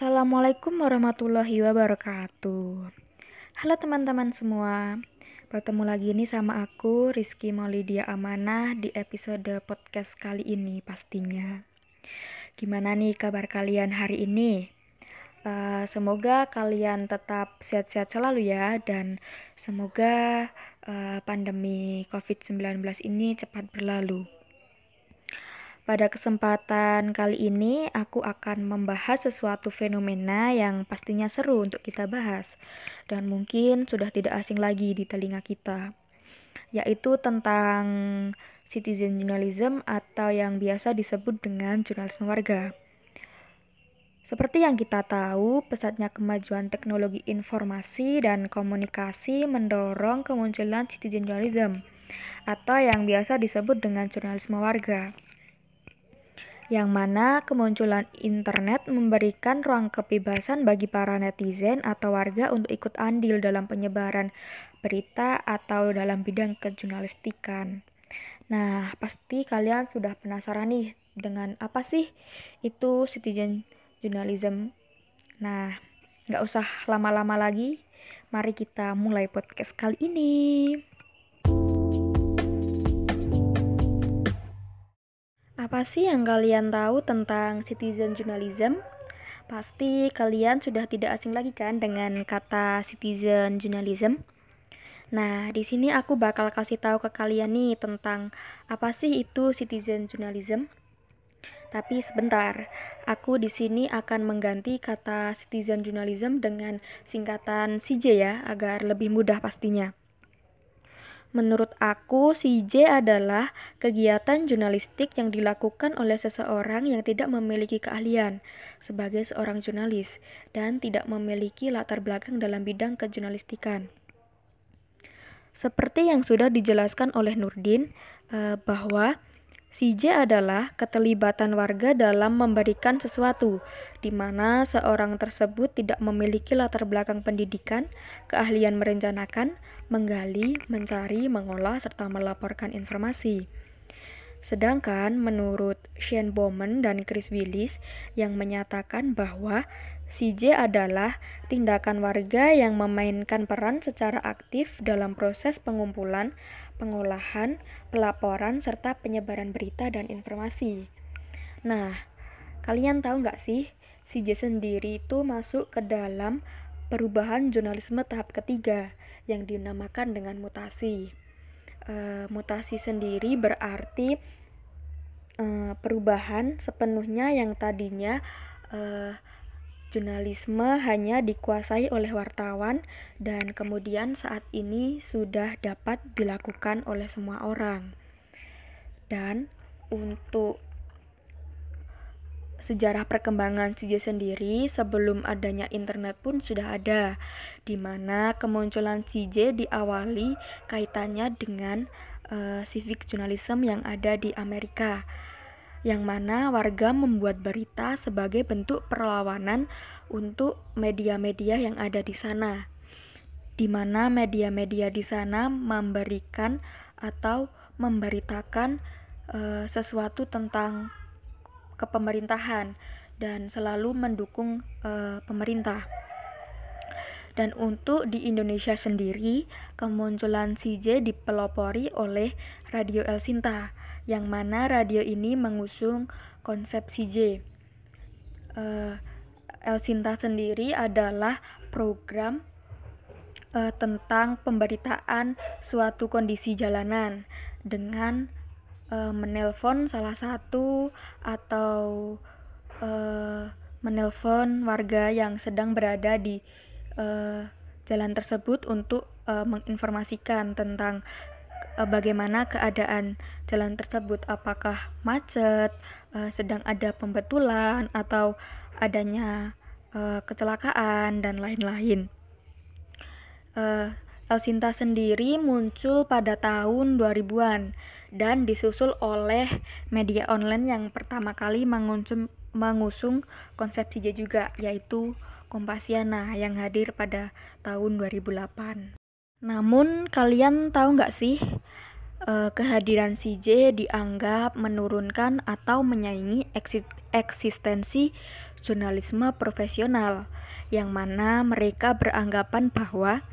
Assalamualaikum warahmatullahi wabarakatuh. Halo teman-teman semua. Bertemu lagi nih sama aku Rizky Maulidia Amanah di episode podcast kali ini pastinya. Gimana nih kabar kalian hari ini? Uh, semoga kalian tetap sehat-sehat selalu ya dan semoga uh, pandemi COVID-19 ini cepat berlalu. Pada kesempatan kali ini, aku akan membahas sesuatu fenomena yang pastinya seru untuk kita bahas, dan mungkin sudah tidak asing lagi di telinga kita, yaitu tentang citizen journalism atau yang biasa disebut dengan jurnalisme warga. Seperti yang kita tahu, pesatnya kemajuan teknologi informasi dan komunikasi mendorong kemunculan citizen journalism atau yang biasa disebut dengan jurnalisme warga yang mana kemunculan internet memberikan ruang kebebasan bagi para netizen atau warga untuk ikut andil dalam penyebaran berita atau dalam bidang kejurnalistikan. Nah, pasti kalian sudah penasaran nih dengan apa sih itu citizen journalism. Nah, nggak usah lama-lama lagi, mari kita mulai podcast kali ini. Apa sih yang kalian tahu tentang citizen journalism? Pasti kalian sudah tidak asing lagi kan dengan kata citizen journalism? Nah, di sini aku bakal kasih tahu ke kalian nih tentang apa sih itu citizen journalism. Tapi sebentar, aku di sini akan mengganti kata citizen journalism dengan singkatan CJ ya, agar lebih mudah pastinya. Menurut aku, CJ adalah kegiatan jurnalistik yang dilakukan oleh seseorang yang tidak memiliki keahlian sebagai seorang jurnalis dan tidak memiliki latar belakang dalam bidang kejurnalistikan. Seperti yang sudah dijelaskan oleh Nurdin, eh, bahwa CJ adalah keterlibatan warga dalam memberikan sesuatu, di mana seorang tersebut tidak memiliki latar belakang pendidikan, keahlian merencanakan, menggali, mencari, mengolah, serta melaporkan informasi. Sedangkan menurut Shane Bowman dan Chris Willis yang menyatakan bahwa CJ adalah tindakan warga yang memainkan peran secara aktif dalam proses pengumpulan, pengolahan, pelaporan, serta penyebaran berita dan informasi. Nah, kalian tahu nggak sih, CJ sendiri itu masuk ke dalam perubahan jurnalisme tahap ketiga yang dinamakan dengan mutasi. E, mutasi sendiri berarti e, perubahan sepenuhnya yang tadinya e, Jurnalisme hanya dikuasai oleh wartawan dan kemudian saat ini sudah dapat dilakukan oleh semua orang. Dan untuk sejarah perkembangan CJ sendiri sebelum adanya internet pun sudah ada di mana kemunculan CJ diawali kaitannya dengan uh, civic journalism yang ada di Amerika yang mana warga membuat berita sebagai bentuk perlawanan untuk media-media yang ada di sana. Di mana media-media di sana memberikan atau memberitakan e, sesuatu tentang kepemerintahan dan selalu mendukung e, pemerintah. Dan untuk di Indonesia sendiri, kemunculan CJ dipelopori oleh Radio El Sinta yang mana radio ini mengusung konsep CJ. Uh, El Sinta sendiri adalah program uh, tentang pemberitaan suatu kondisi jalanan dengan uh, menelpon salah satu atau uh, menelpon warga yang sedang berada di uh, jalan tersebut untuk uh, menginformasikan tentang bagaimana keadaan jalan tersebut, apakah macet, uh, sedang ada pembetulan, atau adanya uh, kecelakaan, dan lain-lain. Uh, El Sinta sendiri muncul pada tahun 2000-an dan disusul oleh media online yang pertama kali mengusung, mengusung konsep CJ juga, yaitu Kompasiana yang hadir pada tahun 2008. Namun kalian tahu nggak sih eh, kehadiran CJ dianggap menurunkan atau menyaingi eksistensi jurnalisme profesional, yang mana mereka beranggapan bahwa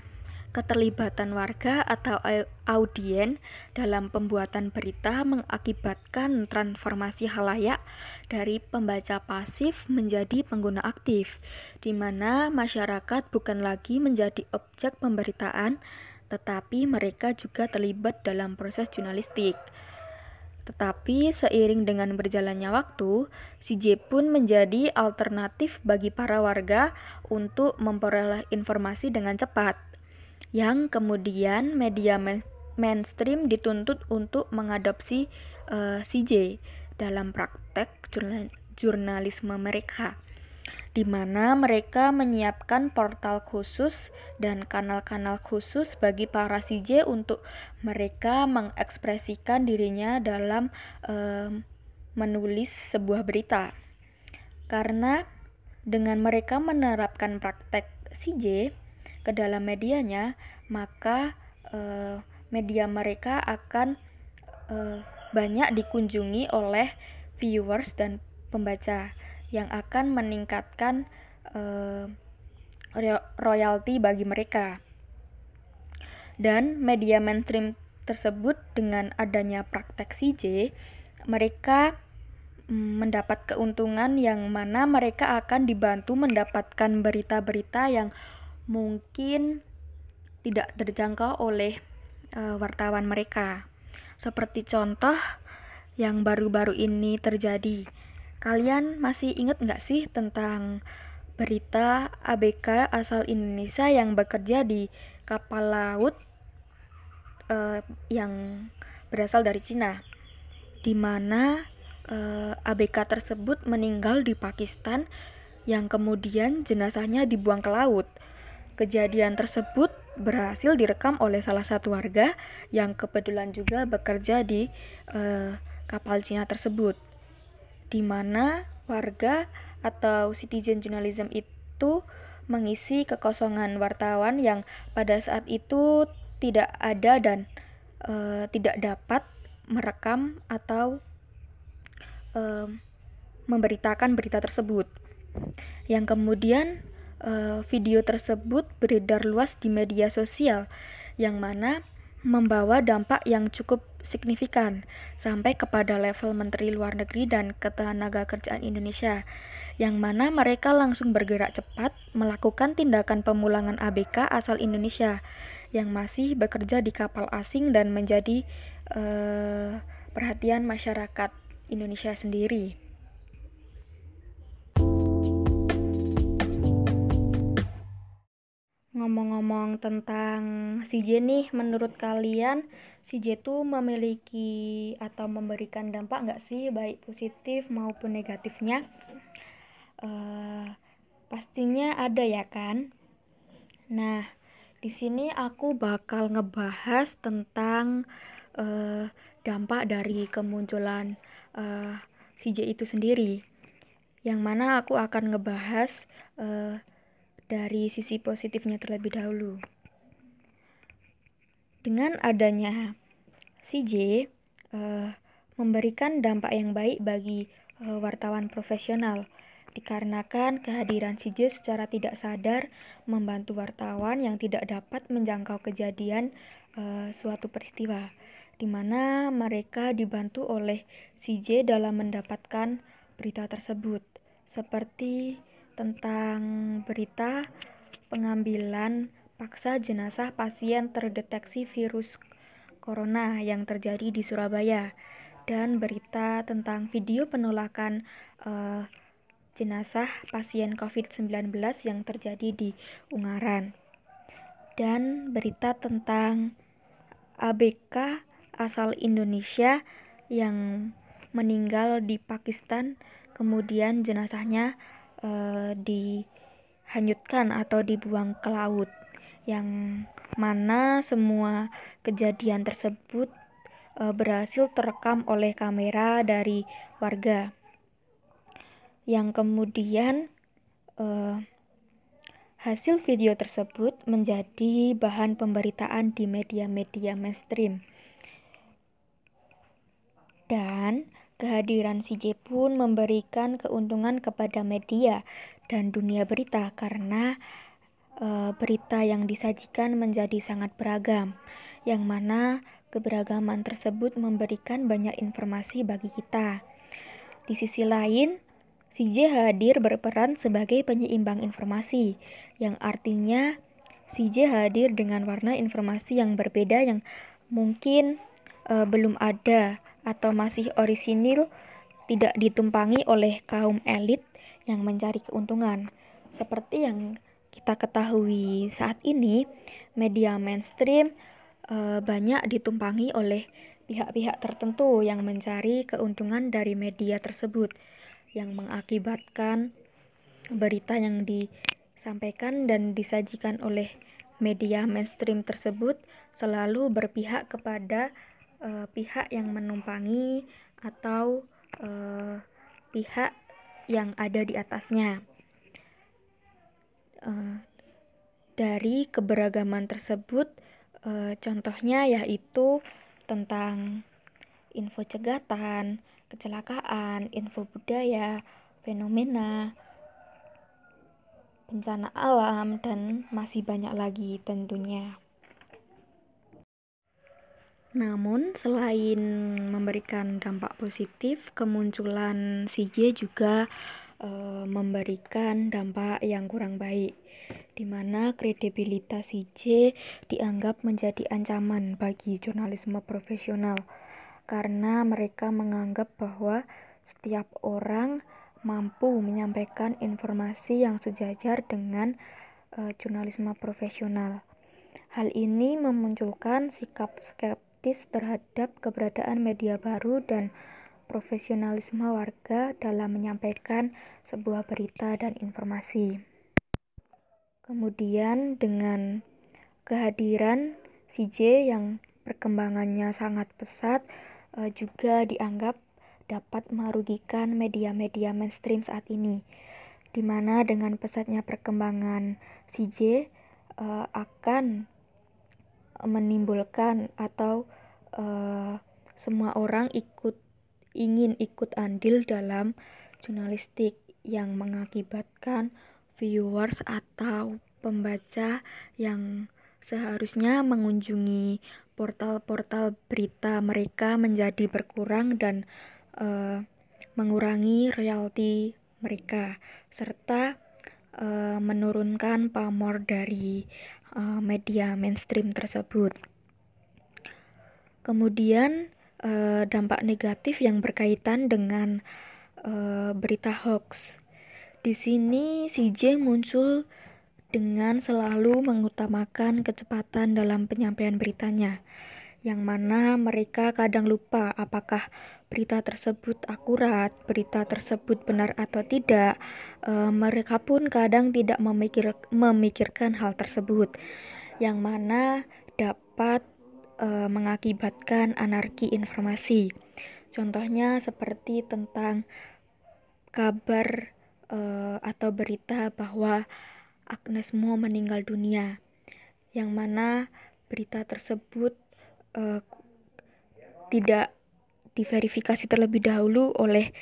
keterlibatan warga atau audien dalam pembuatan berita mengakibatkan transformasi halayak dari pembaca pasif menjadi pengguna aktif, di mana masyarakat bukan lagi menjadi objek pemberitaan, tetapi mereka juga terlibat dalam proses jurnalistik. Tetapi seiring dengan berjalannya waktu, CJ pun menjadi alternatif bagi para warga untuk memperoleh informasi dengan cepat, yang kemudian media mainstream dituntut untuk mengadopsi uh, eh, CJ dalam praktek jurnalisme mereka di mana mereka menyiapkan portal khusus dan kanal-kanal khusus bagi para CJ untuk mereka mengekspresikan dirinya dalam um, menulis sebuah berita. Karena dengan mereka menerapkan praktek CJ ke dalam medianya, maka uh, media mereka akan uh, banyak dikunjungi oleh viewers dan pembaca yang akan meningkatkan uh, royalti bagi mereka. Dan media mainstream tersebut dengan adanya praktek CJ, mereka mm, mendapat keuntungan yang mana mereka akan dibantu mendapatkan berita-berita yang mungkin tidak terjangkau oleh uh, wartawan mereka. Seperti contoh yang baru-baru ini terjadi Kalian masih ingat nggak sih tentang berita ABK asal Indonesia yang bekerja di kapal laut uh, yang berasal dari Cina, di mana uh, eh, ABK tersebut meninggal di Pakistan, yang kemudian jenazahnya dibuang ke laut. Kejadian tersebut berhasil direkam oleh salah satu warga yang kebetulan juga bekerja di uh, kapal Cina tersebut di mana warga atau citizen journalism itu mengisi kekosongan wartawan yang pada saat itu tidak ada dan e, tidak dapat merekam atau e, memberitakan berita tersebut. Yang kemudian e, video tersebut beredar luas di media sosial yang mana membawa dampak yang cukup signifikan sampai kepada level Menteri Luar Negeri dan Ketenagakerjaan Indonesia yang mana mereka langsung bergerak cepat melakukan tindakan pemulangan ABK asal Indonesia yang masih bekerja di kapal asing dan menjadi uh, perhatian masyarakat Indonesia sendiri. Ngomong-ngomong tentang CJ nih, menurut kalian CJ itu memiliki atau memberikan dampak nggak sih baik positif maupun negatifnya? Uh, pastinya ada ya kan? Nah, di sini aku bakal ngebahas tentang uh, dampak dari kemunculan uh, CJ itu sendiri. Yang mana aku akan ngebahas uh, dari sisi positifnya terlebih dahulu. Dengan adanya CJ uh, eh, memberikan dampak yang baik bagi uh, wartawan profesional dikarenakan kehadiran CJ secara tidak sadar membantu wartawan yang tidak dapat menjangkau kejadian uh, suatu peristiwa di mana mereka dibantu oleh CJ dalam mendapatkan berita tersebut seperti tentang berita pengambilan paksa jenazah pasien terdeteksi virus corona yang terjadi di Surabaya. Dan berita tentang video penolakan uh, jenazah pasien COVID-19 yang terjadi di Ungaran. Dan berita tentang ABK asal Indonesia yang meninggal di Pakistan kemudian jenazahnya uh, dihanyutkan atau dibuang ke laut yang mana semua kejadian tersebut uh, berhasil terekam oleh kamera dari warga. Yang kemudian uh, hasil video tersebut menjadi bahan pemberitaan di media-media mainstream. Dan Kehadiran CJ pun memberikan keuntungan kepada media dan dunia berita karena e, berita yang disajikan menjadi sangat beragam, yang mana keberagaman tersebut memberikan banyak informasi bagi kita. Di sisi lain, CJ hadir berperan sebagai penyeimbang informasi, yang artinya CJ hadir dengan warna informasi yang berbeda yang mungkin e, belum ada atau masih orisinil tidak ditumpangi oleh kaum elit yang mencari keuntungan. Seperti yang kita ketahui saat ini, media mainstream e, banyak ditumpangi oleh pihak-pihak tertentu yang mencari keuntungan dari media tersebut yang mengakibatkan berita yang disampaikan dan disajikan oleh media mainstream tersebut selalu berpihak kepada uh, pihak yang menumpangi atau uh, pihak yang ada di atasnya. Uh, dari keberagaman tersebut, uh, contohnya yaitu tentang info cegatan, kecelakaan, info budaya, fenomena, bencana alam, dan masih banyak lagi tentunya. Namun, selain memberikan dampak positif, kemunculan CJ juga e, memberikan dampak yang kurang baik, di mana kredibilitas CJ dianggap menjadi ancaman bagi jurnalisme profesional, karena mereka menganggap bahwa setiap orang mampu menyampaikan informasi yang sejajar dengan e, jurnalisme profesional. Hal ini memunculkan sikap skeptis terhadap keberadaan media baru dan profesionalisme warga dalam menyampaikan sebuah berita dan informasi. Kemudian dengan kehadiran CJ yang perkembangannya sangat pesat eh, juga dianggap dapat merugikan media-media mainstream saat ini, di mana dengan pesatnya perkembangan CJ eh, akan menimbulkan atau uh, semua orang ikut ingin ikut andil dalam jurnalistik yang mengakibatkan viewers atau pembaca yang seharusnya mengunjungi portal-portal berita mereka menjadi berkurang dan uh, mengurangi royalti mereka serta uh, menurunkan pamor dari uh, media mainstream tersebut. Kemudian uh, dampak negatif yang berkaitan dengan uh, berita hoax. Di sini CJ muncul dengan selalu mengutamakan kecepatan dalam penyampaian beritanya, yang mana mereka kadang lupa apakah berita tersebut akurat, berita tersebut benar atau tidak. E, mereka pun kadang tidak memikir, memikirkan hal tersebut, yang mana dapat e, mengakibatkan anarki informasi. Contohnya seperti tentang kabar e, atau berita bahwa Agnes Mo meninggal dunia, yang mana berita tersebut uh, tidak diverifikasi terlebih dahulu oleh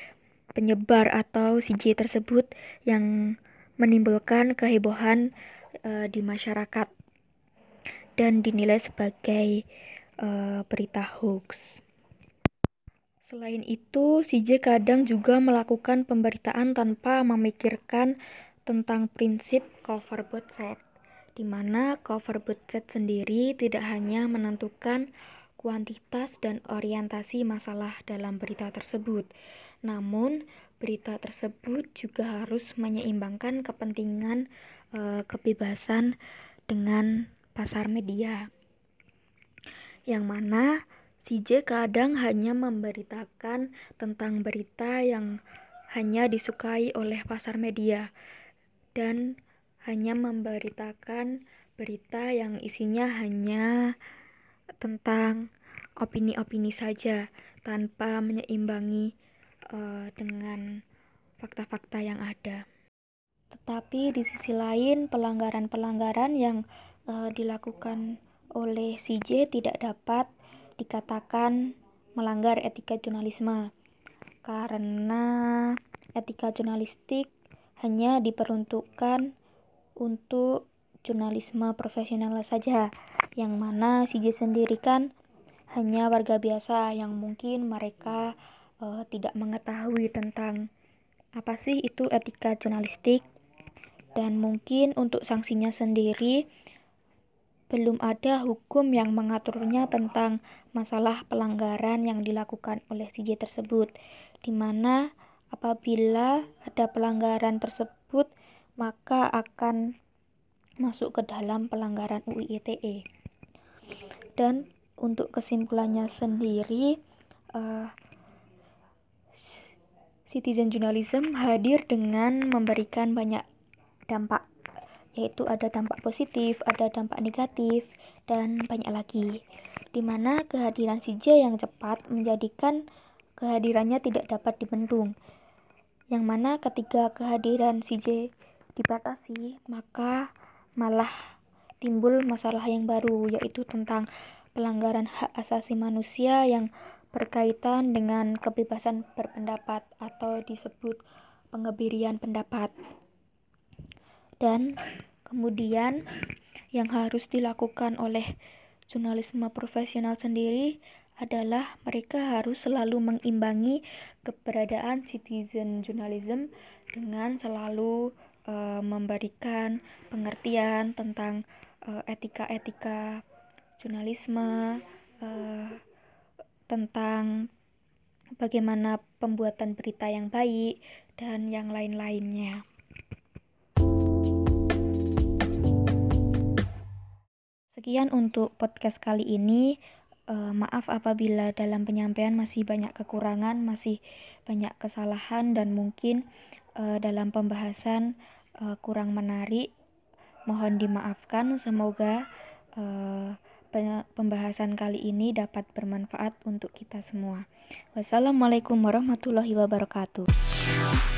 penyebar atau CJ tersebut yang menimbulkan kehebohan uh, di masyarakat dan dinilai sebagai uh, berita hoax. Selain itu, CJ kadang juga melakukan pemberitaan tanpa memikirkan tentang prinsip cover both set, di mana cover set sendiri tidak hanya menentukan kuantitas dan orientasi masalah dalam berita tersebut, namun berita tersebut juga harus menyeimbangkan kepentingan e, kebebasan dengan pasar media, yang mana CJ kadang hanya memberitakan tentang berita yang hanya disukai oleh pasar media, dan hanya memberitakan berita yang isinya hanya tentang opini-opini saja tanpa menyeimbangi uh, dengan fakta-fakta yang ada. Tetapi di sisi lain pelanggaran-pelanggaran yang uh, dilakukan oleh CJ tidak dapat dikatakan melanggar etika jurnalisme karena etika jurnalistik hanya diperuntukkan untuk jurnalisme profesional saja yang mana CJ sendiri kan hanya warga biasa yang mungkin mereka uh, tidak mengetahui tentang apa sih itu etika jurnalistik. Dan mungkin untuk sanksinya sendiri belum ada hukum yang mengaturnya tentang masalah pelanggaran yang dilakukan oleh CJ tersebut, di mana apabila ada pelanggaran tersebut maka akan masuk ke dalam pelanggaran UU ITE. Dan untuk kesimpulannya sendiri, uh, citizen journalism hadir dengan memberikan banyak dampak yaitu ada dampak positif, ada dampak negatif, dan banyak lagi. Di mana kehadiran CJ yang cepat menjadikan kehadirannya tidak dapat dibendung. Yang mana ketika kehadiran CJ dibatasi, maka malah timbul masalah yang baru, yaitu tentang pelanggaran hak asasi manusia yang berkaitan dengan kebebasan berpendapat atau disebut pengebirian pendapat. Dan kemudian yang harus dilakukan oleh jurnalisme profesional sendiri adalah mereka harus selalu mengimbangi keberadaan citizen journalism dengan selalu uh, memberikan pengertian tentang uh, etika-etika jurnalisme, uh, tentang bagaimana pembuatan berita yang baik, dan yang lain-lainnya. Sekian untuk podcast kali ini. Uh, maaf apabila dalam penyampaian masih banyak kekurangan, masih banyak kesalahan, dan mungkin uh, dalam pembahasan uh, kurang menarik. Mohon dimaafkan. Semoga uh, pembahasan kali ini dapat bermanfaat untuk kita semua. Wassalamualaikum warahmatullahi wabarakatuh.